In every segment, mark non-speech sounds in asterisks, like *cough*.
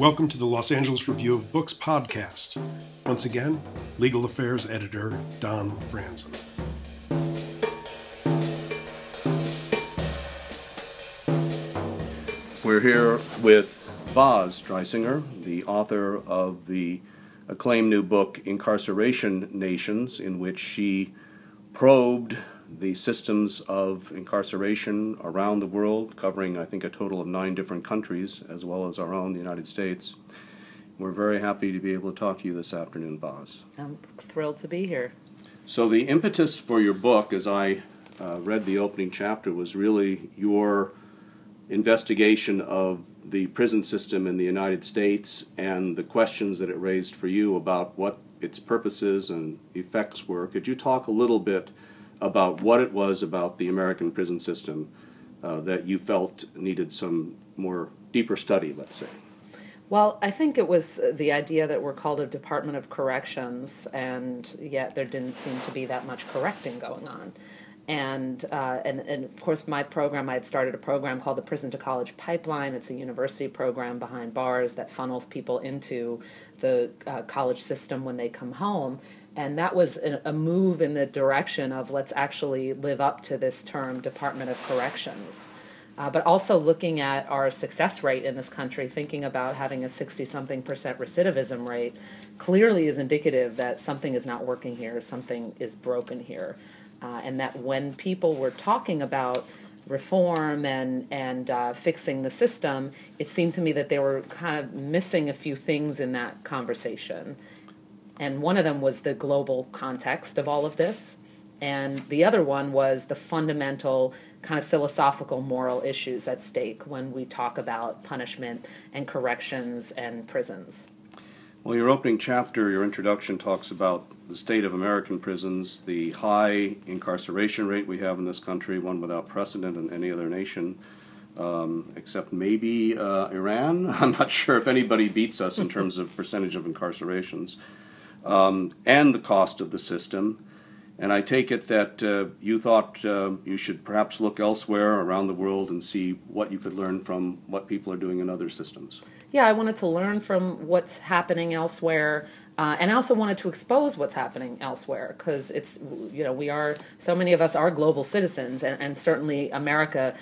Welcome to the Los Angeles Review of Books podcast. Once again, Legal Affairs Editor Don Franzen. We're here with Baz Dreisinger, the author of the acclaimed new book Incarceration Nations, in which she probed the systems of incarceration around the world, covering, I think, a total of nine different countries, as well as our own, the United States. We're very happy to be able to talk to you this afternoon, Baz. I'm thrilled to be here. So, the impetus for your book, as I uh, read the opening chapter, was really your investigation of the prison system in the United States and the questions that it raised for you about what its purposes and effects were. Could you talk a little bit about what it was about the American prison system uh, that you felt needed some more deeper study, let's say? Well, I think it was the idea that we're called a Department of Corrections, and yet there didn't seem to be that much correcting going on. And, uh, and, and of course, my program, I had started a program called the Prison to College Pipeline. It's a university program behind bars that funnels people into the uh, college system when they come home and that was a, move in the direction of let's actually live up to this term Department of Corrections. Uh, but also looking at our success rate in this country, thinking about having a 60 something percent recidivism rate, clearly is indicative that something is not working here, something is broken here. Uh, and that when people were talking about reform and and uh, fixing the system, it seemed to me that they were kind of missing a few things in that conversation and one of them was the global context of all of this. And the other one was the fundamental kind of philosophical moral issues at stake when we talk about punishment and corrections and prisons. Well your opening chapter your introduction talks about the state of american prisons the high incarceration rate we have in this country one without precedent in any other nation um, except maybe uh, Iran. *laughs* I'm not sure if anybody beats us in terms of percentage of incarcerations um, and the cost of the system. And I take it that uh, you thought uh, you should perhaps look elsewhere around the world and see what you could learn from what people are doing in other systems. Yeah, I wanted to learn from what's happening elsewhere. Uh, and I also wanted to expose what's happening elsewhere because it's, you know, we are, so many of us are global citizens, and, and certainly America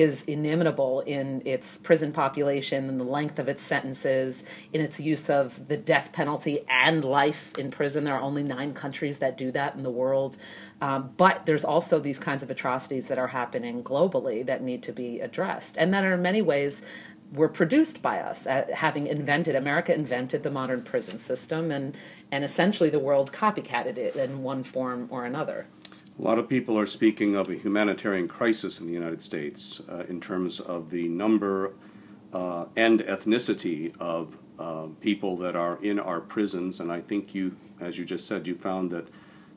is inimitable in its prison population and the length of its sentences, in its use of the death penalty and life in prison. There are only nine countries that do that in the world. Um, but there's also these kinds of atrocities that are happening globally that need to be addressed, and that are in many ways were produced by us, uh, having invented America invented the modern prison system, and and essentially the world copycatted it in one form or another. A lot of people are speaking of a humanitarian crisis in the United States uh, in terms of the number uh, and ethnicity of uh, people that are in our prisons. And I think you, as you just said, you found that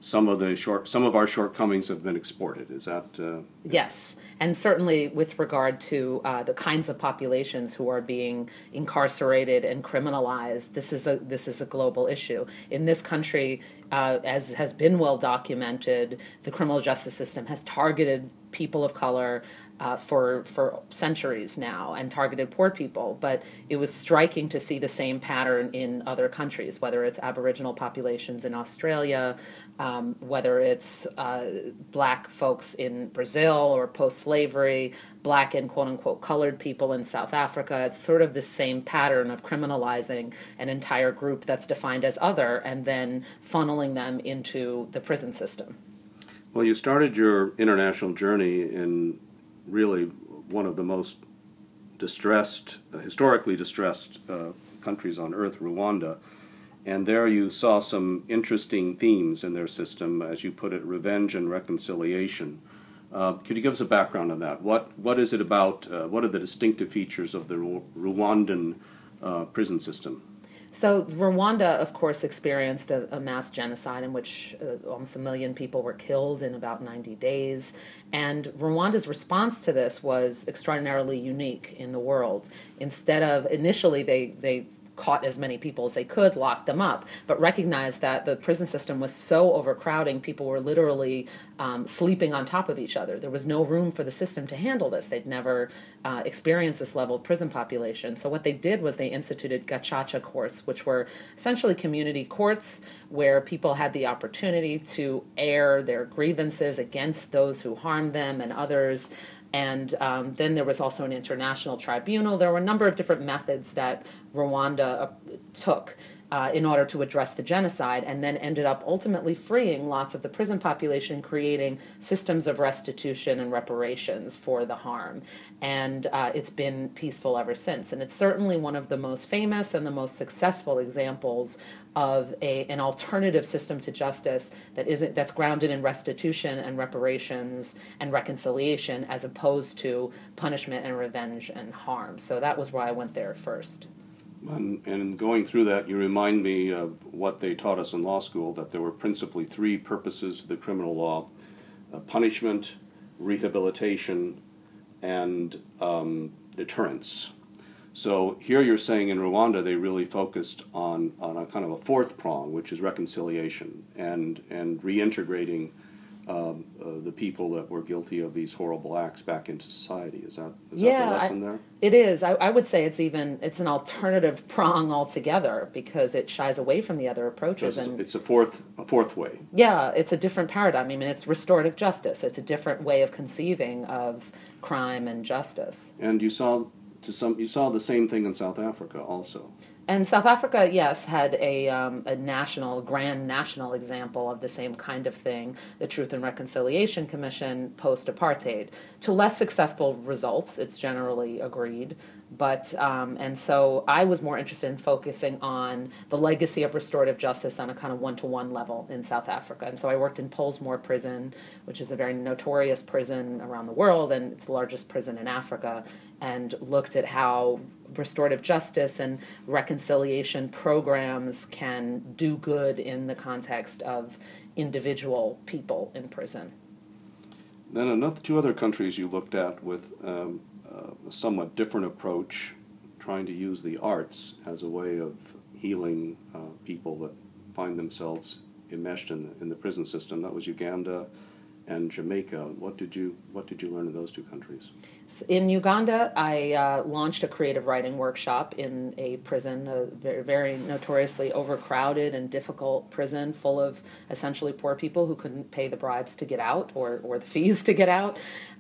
some of the short some of our shortcomings have been exported. Is that uh, yes. And certainly with regard to uh, the kinds of populations who are being incarcerated and criminalized this is a this is a global issue. In this country uh, as has been well documented the criminal justice system has targeted people of color uh, for for centuries now and targeted poor people. But it was striking to see the same pattern in other countries, whether it's Aboriginal populations in Australia, um, whether it's uh, black folks in Brazil or post-slavery, black and quote unquote colored people in South Africa. It's sort of the same pattern of criminalizing an entire group that's defined as other and then funneling them into the prison system. Well, you started your international journey in really one of the most distressed, uh, historically distressed uh, countries on earth, Rwanda. And there you saw some interesting themes in their system, as you put it, revenge and reconciliation. Uh, could you give us a background on that? What what is it about? Uh, what are the distinctive features of the Rwandan uh, prison system? So Rwanda, of course, experienced a, a mass genocide in which uh, almost a million people were killed in about 90 days. And Rwanda's response to this was extraordinarily unique in the world. Instead of initially, they they caught as many people as they could, locked them up, but recognized that the prison system was so overcrowding, people were literally um, sleeping on top of each other. There was no room for the system to handle this. They'd never uh, experienced this level of prison population. So what they did was they instituted gacaca courts, which were essentially community courts where people had the opportunity to air their grievances against those who harmed them and others. And um, then there was also an international tribunal. There were a number of different methods that Rwanda uh, took uh, in order to address the genocide, and then ended up ultimately freeing lots of the prison population, creating systems of restitution and reparations for the harm. And uh, it's been peaceful ever since. And it's certainly one of the most famous and the most successful examples of a, an alternative system to justice that isn't that's grounded in restitution and reparations and reconciliation as opposed to punishment and revenge and harm. So that was why I went there first. And, and going through that, you remind me of what they taught us in law school that there were principally three purposes to the criminal law uh, punishment, rehabilitation, and um, deterrence. So here you're saying in Rwanda they really focused on, on a kind of a fourth prong, which is reconciliation and, and reintegrating um, uh, the people that were guilty of these horrible acts back into society. Is that is yeah, that the lesson I, there? It is. I, I, would say it's even it's an alternative *laughs* prong altogether because it shies away from the other approaches. And it's a fourth a fourth way. Yeah, it's a different paradigm. I mean, it's restorative justice. It's a different way of conceiving of crime and justice. And you saw to some you saw the same thing in South Africa also. And South Africa, yes, had a, um, a national, grand national example of the same kind of thing, the Truth and Reconciliation Commission post apartheid. To less successful results, it's generally agreed. But, um, and so I was more interested in focusing on the legacy of restorative justice on a kind of one to one level in South Africa. And so I worked in Pollsmoor Prison, which is a very notorious prison around the world, and it's the largest prison in Africa, and looked at how restorative justice and reconciliation programs can do good in the context of individual people in prison. Then another two other countries you looked at with um, a somewhat different approach, trying to use the arts as a way of healing uh, people that find themselves enmeshed in the, in the prison system. That was Uganda and Jamaica. What did you What did you learn in those two countries? In Uganda, I uh, launched a creative writing workshop in a prison, a very, very notoriously overcrowded and difficult prison, full of essentially poor people who couldn't pay the bribes to get out or or the fees to get out.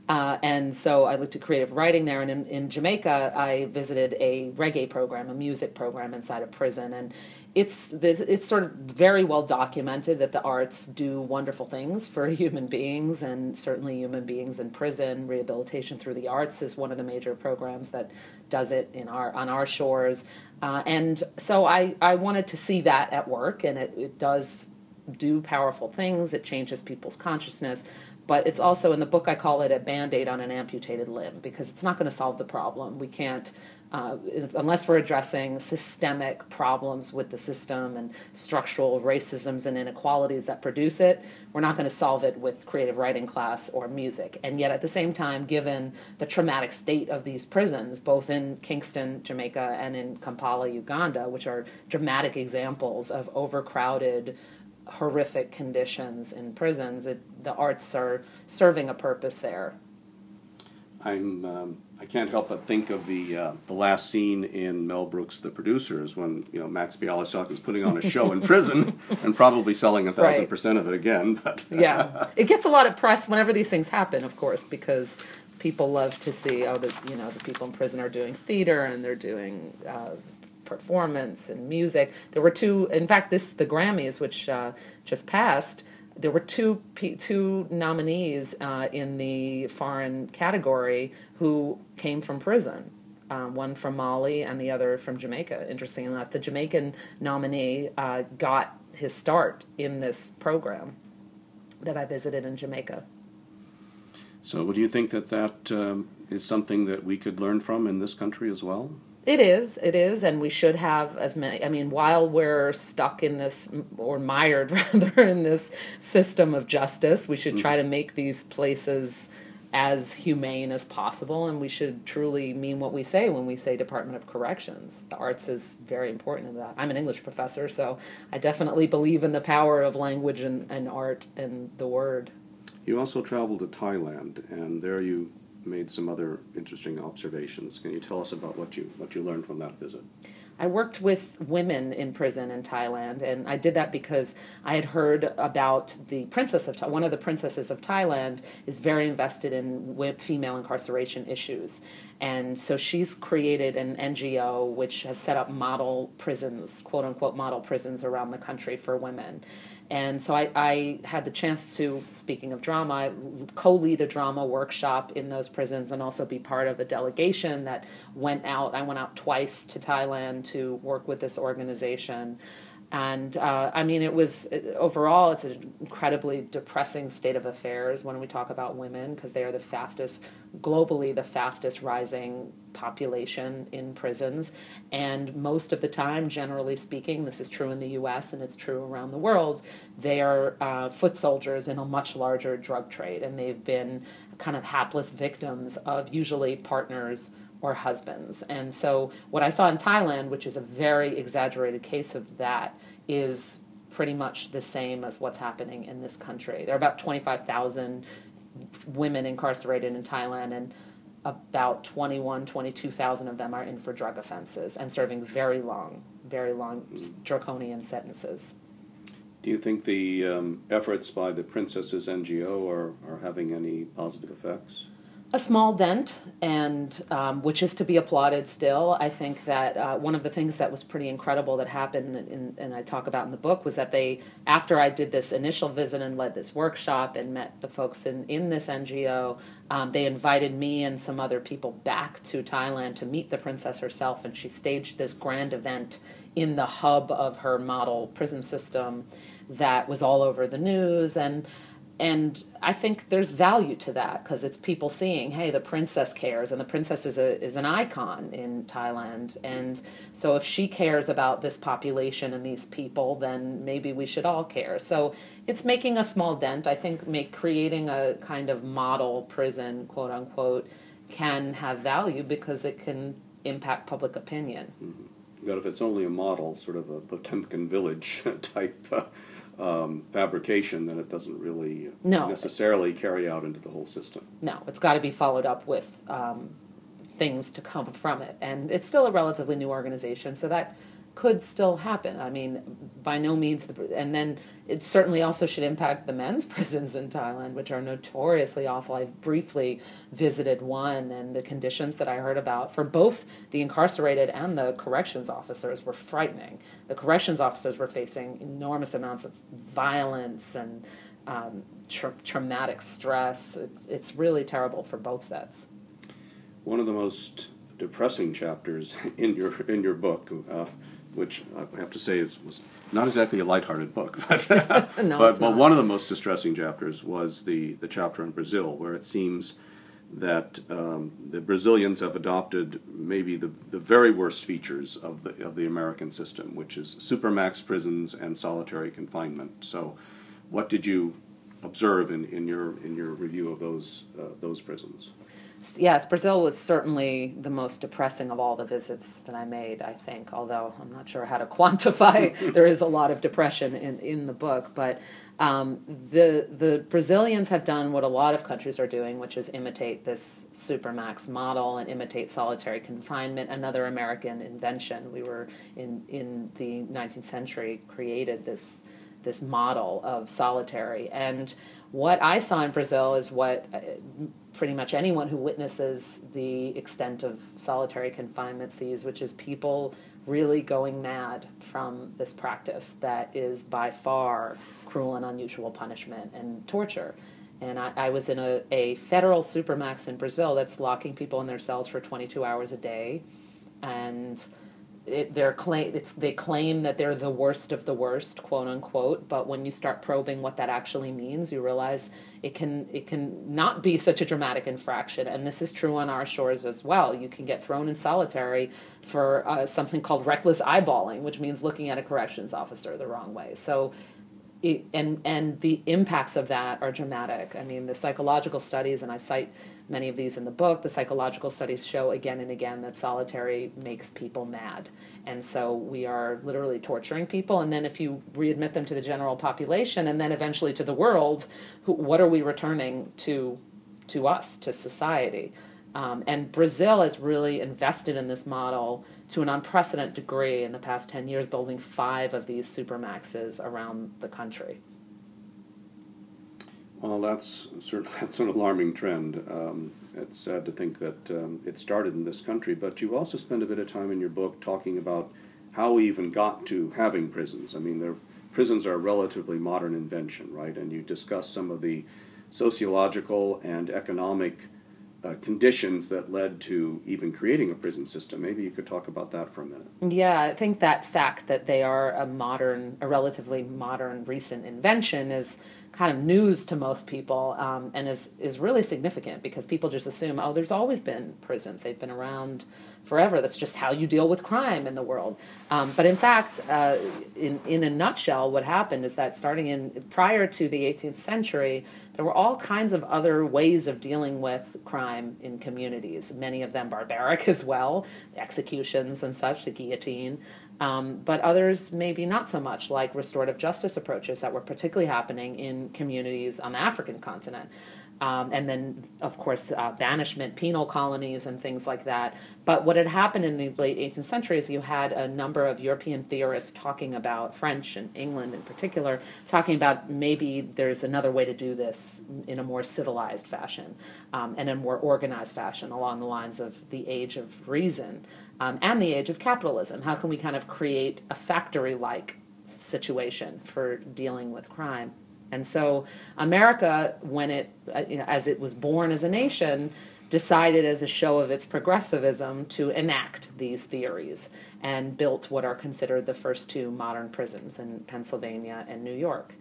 Uh, and so I looked at creative writing there. And in, in Jamaica, I visited a reggae program, a music program inside a prison, and it's it's sort of very well documented that the arts do wonderful things for *laughs* human beings and certainly human beings in prison rehabilitation through the arts is one of the major programs that does it in our on our shores. Uh, and so I, I wanted to see that at work and it, it does do powerful things. It changes people's consciousness but it's also in the book i call it a band-aid on an amputated limb because it's not going to solve the problem. We can't uh, unless we're addressing systemic problems with the system and structural racisms and inequalities that produce it, we're not going to solve it with creative writing class or music. And yet, at the same time, given the traumatic state of these prisons, both in Kingston, Jamaica, and in Kampala, Uganda, which are dramatic examples of overcrowded, horrific conditions in prisons, it, the arts are serving a purpose there. I'm um, I can't help but think of the uh, the last scene in Mel Brooks' The Producers when you know Max Bialystock is putting on a show in prison *laughs* and probably selling a thousand percent of it again. But yeah, it gets a lot of press whenever these things happen, of course, because people love to see oh, the you know the people in prison are doing theater and they're doing uh, performance and music. There were two, in fact, this the Grammys, which uh, just passed. There were two two nominees uh, in the foreign category who came from prison. Um, one from Mali and the other from Jamaica. Interesting enough, the Jamaican nominee uh, got his start in this program that I visited in Jamaica. so, do you think that that um, is something that we could learn from in this country as well? It is, it is, and we should have as many. I mean, while we're stuck in this, or mired *laughs* rather, in this system of justice, we should try to mm-hmm. make these places as humane as possible, and we should truly mean what we say when we say Department of Corrections. The arts is very important in that. I'm an English professor, so I definitely believe in the power of language and, and art and the word. You also traveled to Thailand, and there you made some other interesting observations. Can you tell us about what you what you learned from that visit? I worked with women in prison in Thailand, and I did that because I had heard about the princess of one of the princesses of Thailand is very invested in female incarceration issues, and so she's created an NGO which has set up model prisons, quote unquote model prisons around the country for women. And so I, I had the chance to, speaking of drama, co lead a drama workshop in those prisons and also be part of the delegation that went out. I went out twice to Thailand to work with this organization and uh, I mean, it was overall, it's an incredibly depressing state of affairs when we talk about women because they are the fastest, globally, the fastest rising population in prisons. And most of the time, generally speaking, this is true in the US and it's true around the world, they are uh, foot soldiers in a much larger drug trade. And they've been kind of hapless victims of usually partners or husbands. And so, what I saw in Thailand, which is a very exaggerated case of that, is pretty much the same as what's happening in this country. There are about 25,000 women incarcerated in Thailand, and about 21, 22,000 of them are in for drug offenses and serving very long, very long draconian sentences. Do you think the um, efforts by the Princesses NGO are, are having any positive effects? A small dent, and um, which is to be applauded still. I think that uh, one of the things that was pretty incredible that happened, in, and I talk about in the book, was that they, after I did this initial visit and led this workshop and met the folks in, in this NGO, um, they invited me and some other people back to Thailand to meet the princess herself, and she staged this grand event in the hub of her model prison system that was all over the news and and I think there's value to that because it's people seeing, hey, the princess cares, and the princess is a is an icon in Thailand, and so if she cares about this population and these people, then maybe we should all care. So it's making a small dent. I think make creating a kind of model prison, quote unquote, can have value because it can impact public opinion. Mm-hmm. But if it's only a model, sort of a Potemkin village *laughs* type. Uh, um, fabrication, then it doesn't really no. necessarily carry out into the whole system. No, it's got to be followed up with um, things to come from it. And it's still a relatively new organization, so that could still happen. I mean, by no means, the, and then it certainly also should impact the men's *laughs* prisons in Thailand, which are notoriously awful. I've briefly visited one, and the conditions that I heard about for both the incarcerated and the corrections officers were frightening. The corrections officers were facing enormous amounts of violence and um, tra- traumatic stress. It's, it's really terrible for both sets. One of the most depressing chapters *laughs* in your in your book. Uh, which I have to say is, was not exactly a lighthearted book, *laughs* but *laughs* no, but, but one of the most distressing chapters was the the chapter on Brazil, where it seems that um, the Brazilians have adopted maybe the, the very worst features of the of the American system, which is supermax prisons and solitary confinement. So, what did you observe in, in your in your review of those uh, those prisons? Yes, Brazil was certainly the most depressing of all the visits that I made, I think, although I'm not sure how to *laughs* quantify. there is a lot of depression in, in the book. But um, the, the Brazilians have done what a lot of countries are doing, which is imitate this supermax model and imitate solitary confinement, another American invention. We were in, in the 19th century created this, this model of solitary. And what I saw in Brazil is what uh, pretty much anyone who witnesses the extent of solitary confinement sees, which is people really going mad from this practice that is by far cruel and unusual punishment and torture. And I, I was in a, a federal supermax in Brazil that's locking people in their cells for 22 hours a day. And it, they're claim it's they claim that they're the worst of the worst, quote unquote. But when you start probing what that actually means, you realize it can it can not be such a dramatic infraction. And this is true on our shores as well. You can get thrown in solitary for uh, something called reckless eyeballing, which means looking at a corrections officer the wrong way. So it, and and the impacts of that are dramatic. I mean, the psychological studies, and I cite many of these in the book. The psychological studies show again and again that solitary makes people mad, and so we are literally torturing people. And then if you readmit them to the general population, and then eventually to the world, who, what are we returning to to us to society? Um, and Brazil has really invested in this model to an unprecedented degree in the past 10 years, building five of these supermaxes around the country. Well, that's certainly *laughs* that's an alarming trend. Um, it's sad to think that um, it started in this country, but you also spend a bit of time in your book talking about how we even got to having prisons. I mean, prisons are a relatively modern invention, right? And you discuss some of the sociological and economic uh, conditions that led to even creating a prison system. Maybe you could talk about that for a minute. Yeah, I think that fact that they are a modern, a relatively modern, recent invention is kind of news to most people um, and is, is really significant because people just assume, oh, there's always been prisons. They've been around forever. That's just how you deal with crime in the world. Um, but in fact, uh, in, in a nutshell, what happened is that starting in prior to the 18th century, there were all kinds of other ways of dealing with crime in communities, many of them barbaric *laughs* as well, executions and such, the guillotine. Um, but others maybe not so much, like restorative justice approaches that were particularly happening in communities on the African continent. Um, and then, of course, uh, banishment, penal colonies, and things like that. But what had happened in the late 18th century is you had a number of European theorists talking about French and England in particular, talking about maybe there's another way to do this in a more civilized fashion um, and a more organized fashion along the lines of the age of reason um, and the age of capitalism. How can we kind of create a factory like situation for dealing with crime? And so America, when it, uh, as it was born as a nation, decided as a show of its progressivism to enact these theories and built what are considered the first two modern prisons in Pennsylvania and New York.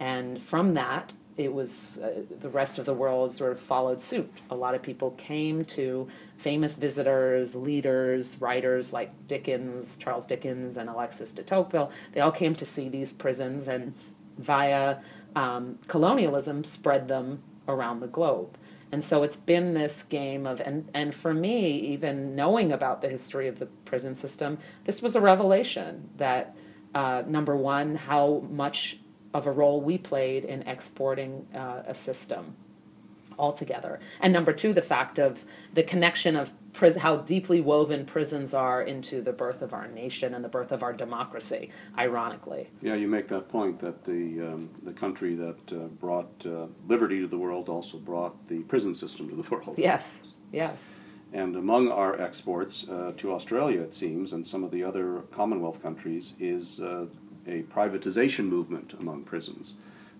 And from that, it was uh, the rest of the world sort of followed suit. A lot of people came to famous visitors, leaders, writers like Dickens, Charles Dickens, and Alexis de Tocqueville. They all came to see these prisons and via um, colonialism spread them around the globe. And so it's been this game of, and, and for me, even knowing about the history of the prison system, this was a revelation that, uh, number one, how much of a role we played in exporting uh, a system altogether. And number two, the fact of the connection of pris- how deeply woven prisons are into the birth of our nation and the birth of our democracy, ironically. Yeah, you make that point that the, um, the country that uh, brought uh, liberty to the world also brought the prison system to the world. Yes, yes. And among our exports uh, to Australia, it seems, and some of the other Commonwealth countries, is uh, a privatization movement among prisons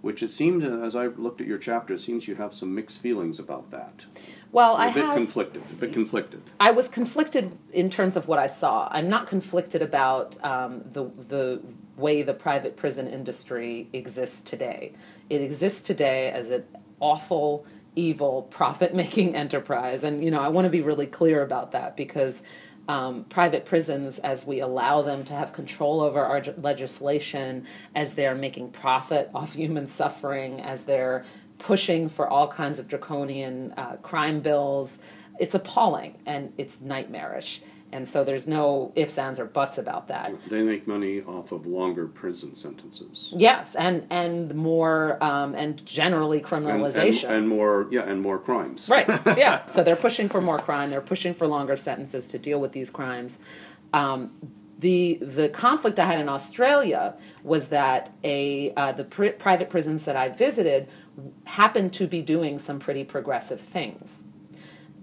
which it seemed, as I looked at your chapter, it seems you have some mixed feelings about that. Well, You're I a bit have, conflicted. A bit conflicted. I was conflicted in terms of what I saw. I'm not conflicted about um, the the way the private prison industry exists today. It exists today as an awful, evil, profit-making *laughs* enterprise, and you know I want to be really clear about that because um, private prisons as we allow them to have control over our legislation, as they're making profit off *laughs* human suffering, as they're pushing for all kinds of draconian uh, crime bills. It's appalling and it's nightmarish. And so there's no ifs, ands, or buts about that. They make money off of longer prison sentences. Yes, and and more um, and generally criminalization and, and, and, more yeah, and more crimes. Right. Yeah. *laughs* so they're pushing for more crime. They're pushing for longer sentences to deal with these crimes. Um, the the conflict I had in Australia was that a uh, the pr- private prisons that I visited happened to be doing some pretty progressive things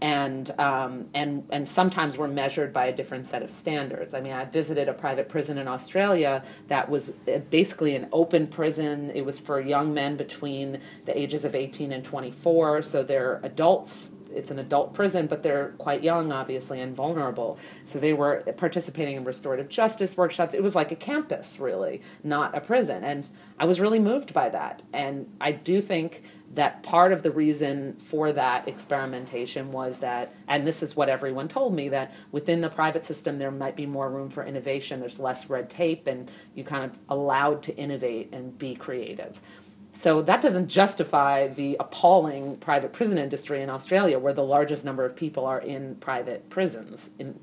and um, and and sometimes were measured by a different set of standards. I mean, I visited a private prison in Australia that was uh, basically an open prison. It was for young men between the ages of 18 and 24, so they're adults it's an adult prison, but they're quite young, obviously, and vulnerable. So they were participating in restorative justice workshops. It was like a campus, really, not a prison. And I was really moved by that. And I do think that part of the reason for that experimentation was that, and this is what everyone told me, that within the private system there might be more room for innovation, there's less red tape, and you kind of allowed to innovate and be creative. So that doesn't justify the appalling private prison industry in Australia, where the largest number of people are in private prisons in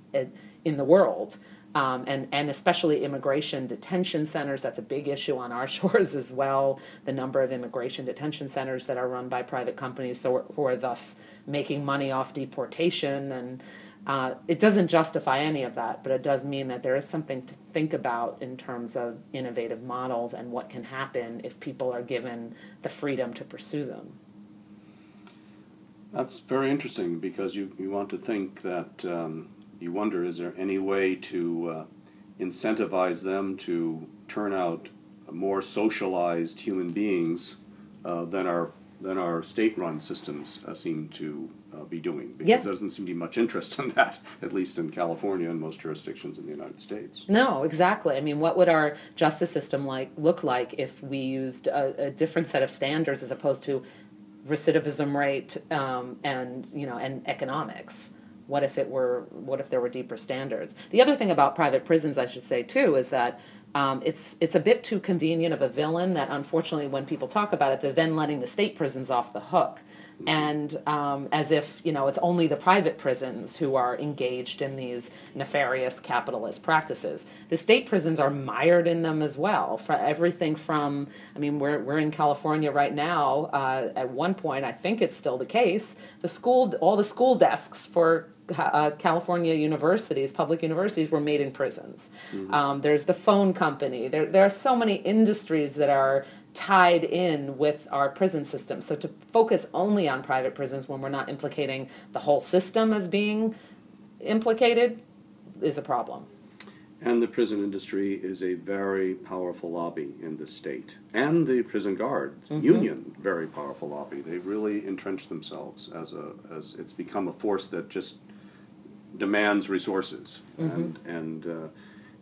in the world, um, and and especially immigration detention centers. That's a big issue on our *laughs* shores as well. The number of immigration detention centers that are run by private companies, so who are thus making money off deportation and uh, it doesn't justify any of that, but it does mean that there is something to think about in terms of innovative models and what can happen if people are given the freedom to pursue them. That's very interesting because you, you want to think that um, you wonder is there any way to uh, incentivize them to turn out more socialized human beings uh, than our than our state-run systems uh, seem to uh, be doing because Yeah. there doesn't seem to be much interest in that, *laughs* at least in California and most jurisdictions in the United States. No, exactly. I mean, what would our justice system like look like if we used a, a different set of standards as opposed to recidivism rate um, and you know and economics? What if it were? What if there were deeper standards? The other thing about private prisons, I should say too, is that um, it's it's a bit too convenient of a villain that unfortunately, when people talk about it, they're then letting the state prisons off the hook and um, as if you know it's only the private prisons who are engaged in these nefarious capitalist practices. The state prisons are mired in them as well. For everything from, I mean, we're we're in California right now. Uh, at one point, I think it's still the case. The school, all the school desks for uh, California universities, public universities, were made in prisons. Um, there's the phone company. There, there are so many industries that are tied in with our prison system. So to focus only on private prisons when we're not implicating the whole system as being implicated is a problem. And the prison industry is a very powerful lobby in the state. And the prison guard union, very powerful lobby. They really entrenched themselves as a as it's become a force that just demands resources. And and uh,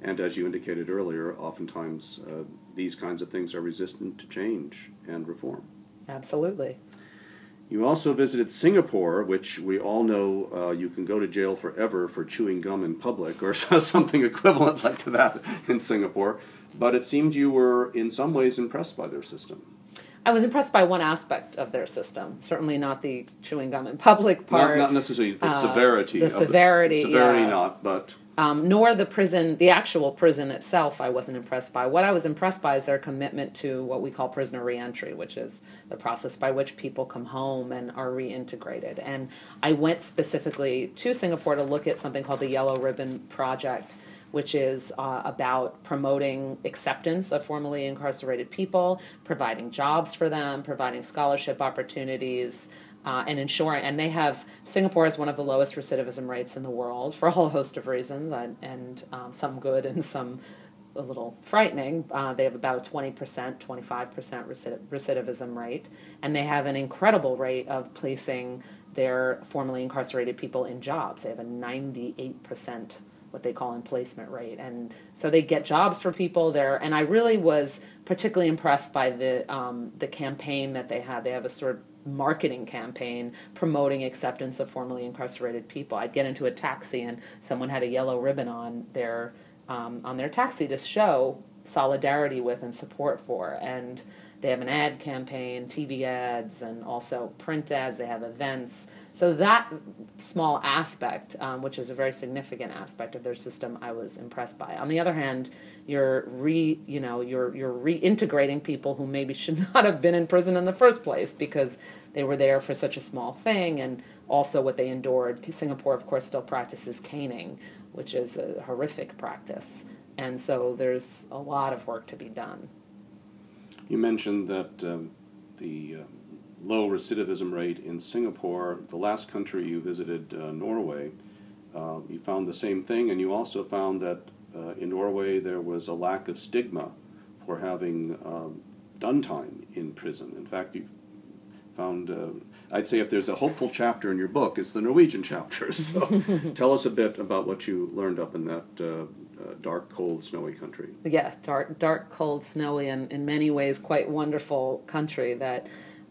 and as you indicated earlier, oftentimes uh, these kinds of things are resistant to change and reform. Absolutely. You also visited Singapore, which we all know uh, you can go to jail forever for chewing gum in public or *laughs* something equivalent like to that in Singapore. But it seemed you were in some ways impressed by their system. I was impressed by one aspect of their system. Certainly not the chewing gum in public part. not necessarily the uh, severity. the severity, severity, yeah. not, but um, nor the prison, the actual prison itself, I wasn't impressed by. What I was impressed by is their commitment to what we call prisoner reentry, which is the process by which people come home and are reintegrated. And I went specifically to Singapore to look at something called the Yellow Ribbon Project, which is uh, about promoting acceptance of formerly incarcerated people, providing jobs for them, providing scholarship opportunities, uh, and ensuring. And they have Singapore has one of the lowest recidivism rates in the world for a whole host of reasons, and, and um, some good and some a little frightening. Uh, they have about a 20%, 25% recid- recidivism rate, and they have an incredible rate of placing their formerly incarcerated people in jobs. They have a 98% what they call emplacement rate, and so they get jobs for people there. And I really was particularly impressed by the um, the campaign that they had. They have a sort of marketing campaign promoting acceptance of formerly incarcerated people. I'd get into a taxi and someone had a yellow ribbon on their um, on their taxi to show solidarity with and support for. And they have an ad campaign, TV ads, and also print ads. They have events. So that small aspect, um, which is a very significant aspect of their system, I was impressed by. On the other hand, you're re, you know, you're you're reintegrating people who maybe *laughs* should not have been in prison in the first place because they were there for such a small thing, and also what they endured. Singapore, of course, still practices caning, which is a horrific practice, and so there's a lot of work to be done. You mentioned that um, the uh, low recidivism rate in Singapore, the last country you visited, uh, Norway, uh, you found the same thing, and you also found that uh, in Norway there was a lack of stigma for having um, done time in prison. In fact, you found uh, I'd say if there's a hopeful chapter in your book, it's the Norwegian *laughs* chapter. So *laughs* tell us a bit about what you learned up in that uh, dark, cold, snowy country. Yeah, dark, dark, cold, snowy, and in many ways quite wonderful country that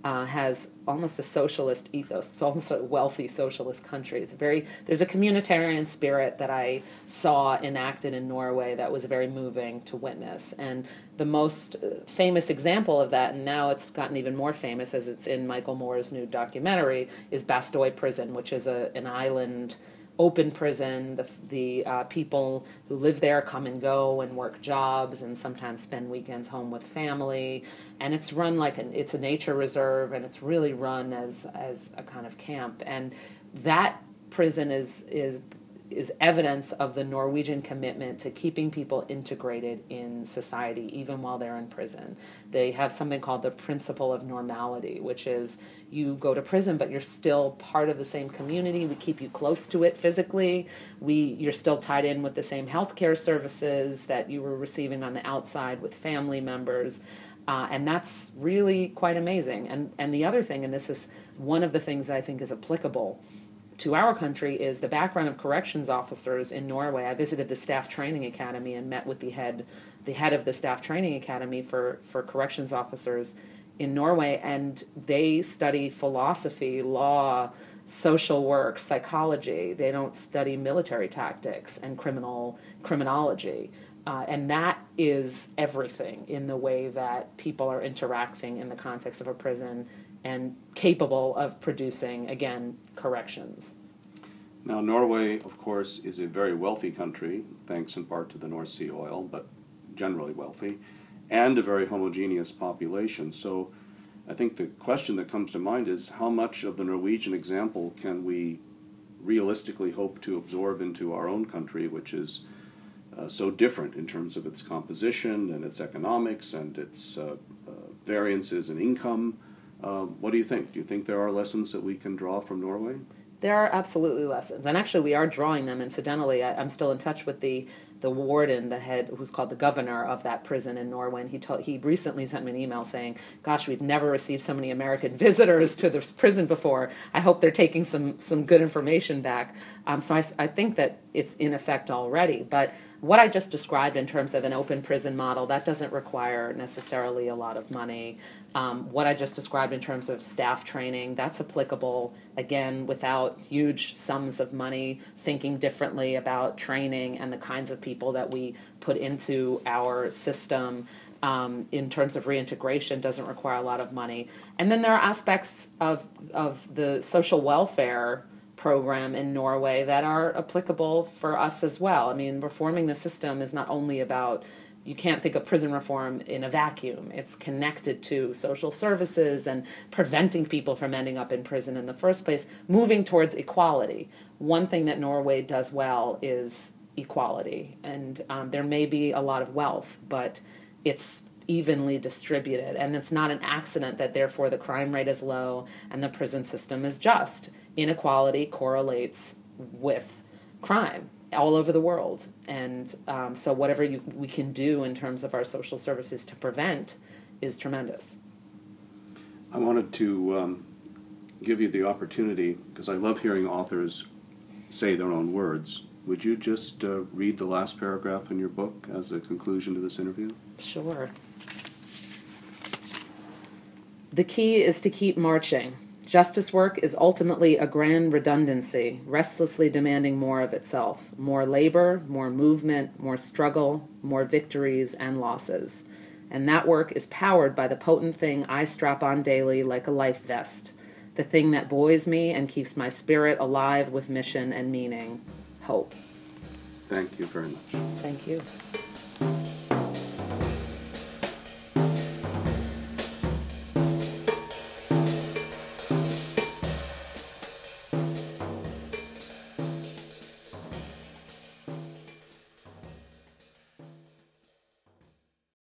uh, has almost a socialist ethos. It's almost a wealthy socialist country. It's very there's a communitarian spirit that I saw enacted in Norway that was very moving to witness. And the most uh, famous example of that, and now it's gotten even more famous as it's in Michael Moore's new documentary, is Bastoy Prison, which is a an island open prison. The, the uh, people who live there come and go and work jobs and sometimes spend weekends home with family. And it's run like an, it's a nature reserve and it's really run as, as a kind of camp. And that prison is, is is evidence of the Norwegian commitment to keeping people integrated in society even while they're in prison. They have something called the principle of normality, which is you go to prison but you're still part of the same community. We keep you close to it physically. We you're still tied in with the same healthcare services that you were receiving on the outside with family members. Uh, and that's really quite amazing. And and the other thing, and this is one of the things that I think is applicable to our country is the background of corrections officers in Norway. I visited the staff training academy and met with the head the head of the staff training academy for, for corrections officers in Norway and they study philosophy, law, social work, psychology. They don't study military tactics and criminal criminology. Uh, and that is everything in the way that people are interacting in the context of a prison and capable of producing, again, corrections. Now, Norway, of course, is a very wealthy country, thanks in part to the North Sea oil, but generally wealthy, and a very homogeneous population. So I think the question that comes to mind is how much of the Norwegian example can we realistically hope to absorb into our own country, which is uh, so different in terms of its composition and its economics and its uh, uh, variances in income um, what do you think? Do you think there are lessons that we can draw from Norway? There are absolutely lessons, and actually, we are drawing them. Incidentally, I, am still in touch with the the warden, the head, who's called the governor of that prison in Norway. And he told he recently sent me an email saying, "Gosh, we've never received so many American *laughs* visitors to this prison before. I hope they're taking some some good information back." Um, so I, I think that it's in effect already, but what I just described in terms of an open prison model, that doesn't require necessarily a lot of money. Um, what I just described in terms of staff training, that's applicable, again, without huge sums of money, thinking differently about training and the kinds of people that we put into our system. Um, in terms of reintegration doesn't require a lot of money. And then there are aspects of, of the social welfare program in Norway that are applicable for us as well. I mean, reforming the system is not only about you can't think of prison reform in a vacuum. It's connected to social services and preventing people from ending up in prison in the first place, moving towards equality. One thing that Norway does well is equality, and um, there may be a lot of wealth, but it's evenly distributed, and it's not an accident that therefore the crime rate is low and the prison system is just. Inequality correlates with crime all over the world. And um, so, whatever you, we can do in terms of our social services to prevent is tremendous. I wanted to um, give you the opportunity, because I love hearing authors say their own words. Would you just uh, read the last paragraph in your book as a conclusion to this interview? Sure. The key is to keep marching Justice work is ultimately a grand redundancy, restlessly demanding more of itself more labor, more movement, more struggle, more victories and losses. And that work is powered by the potent thing I strap on daily like a life vest, the thing that buoys me and keeps my spirit alive with mission and meaning hope. Thank you very much. Thank you.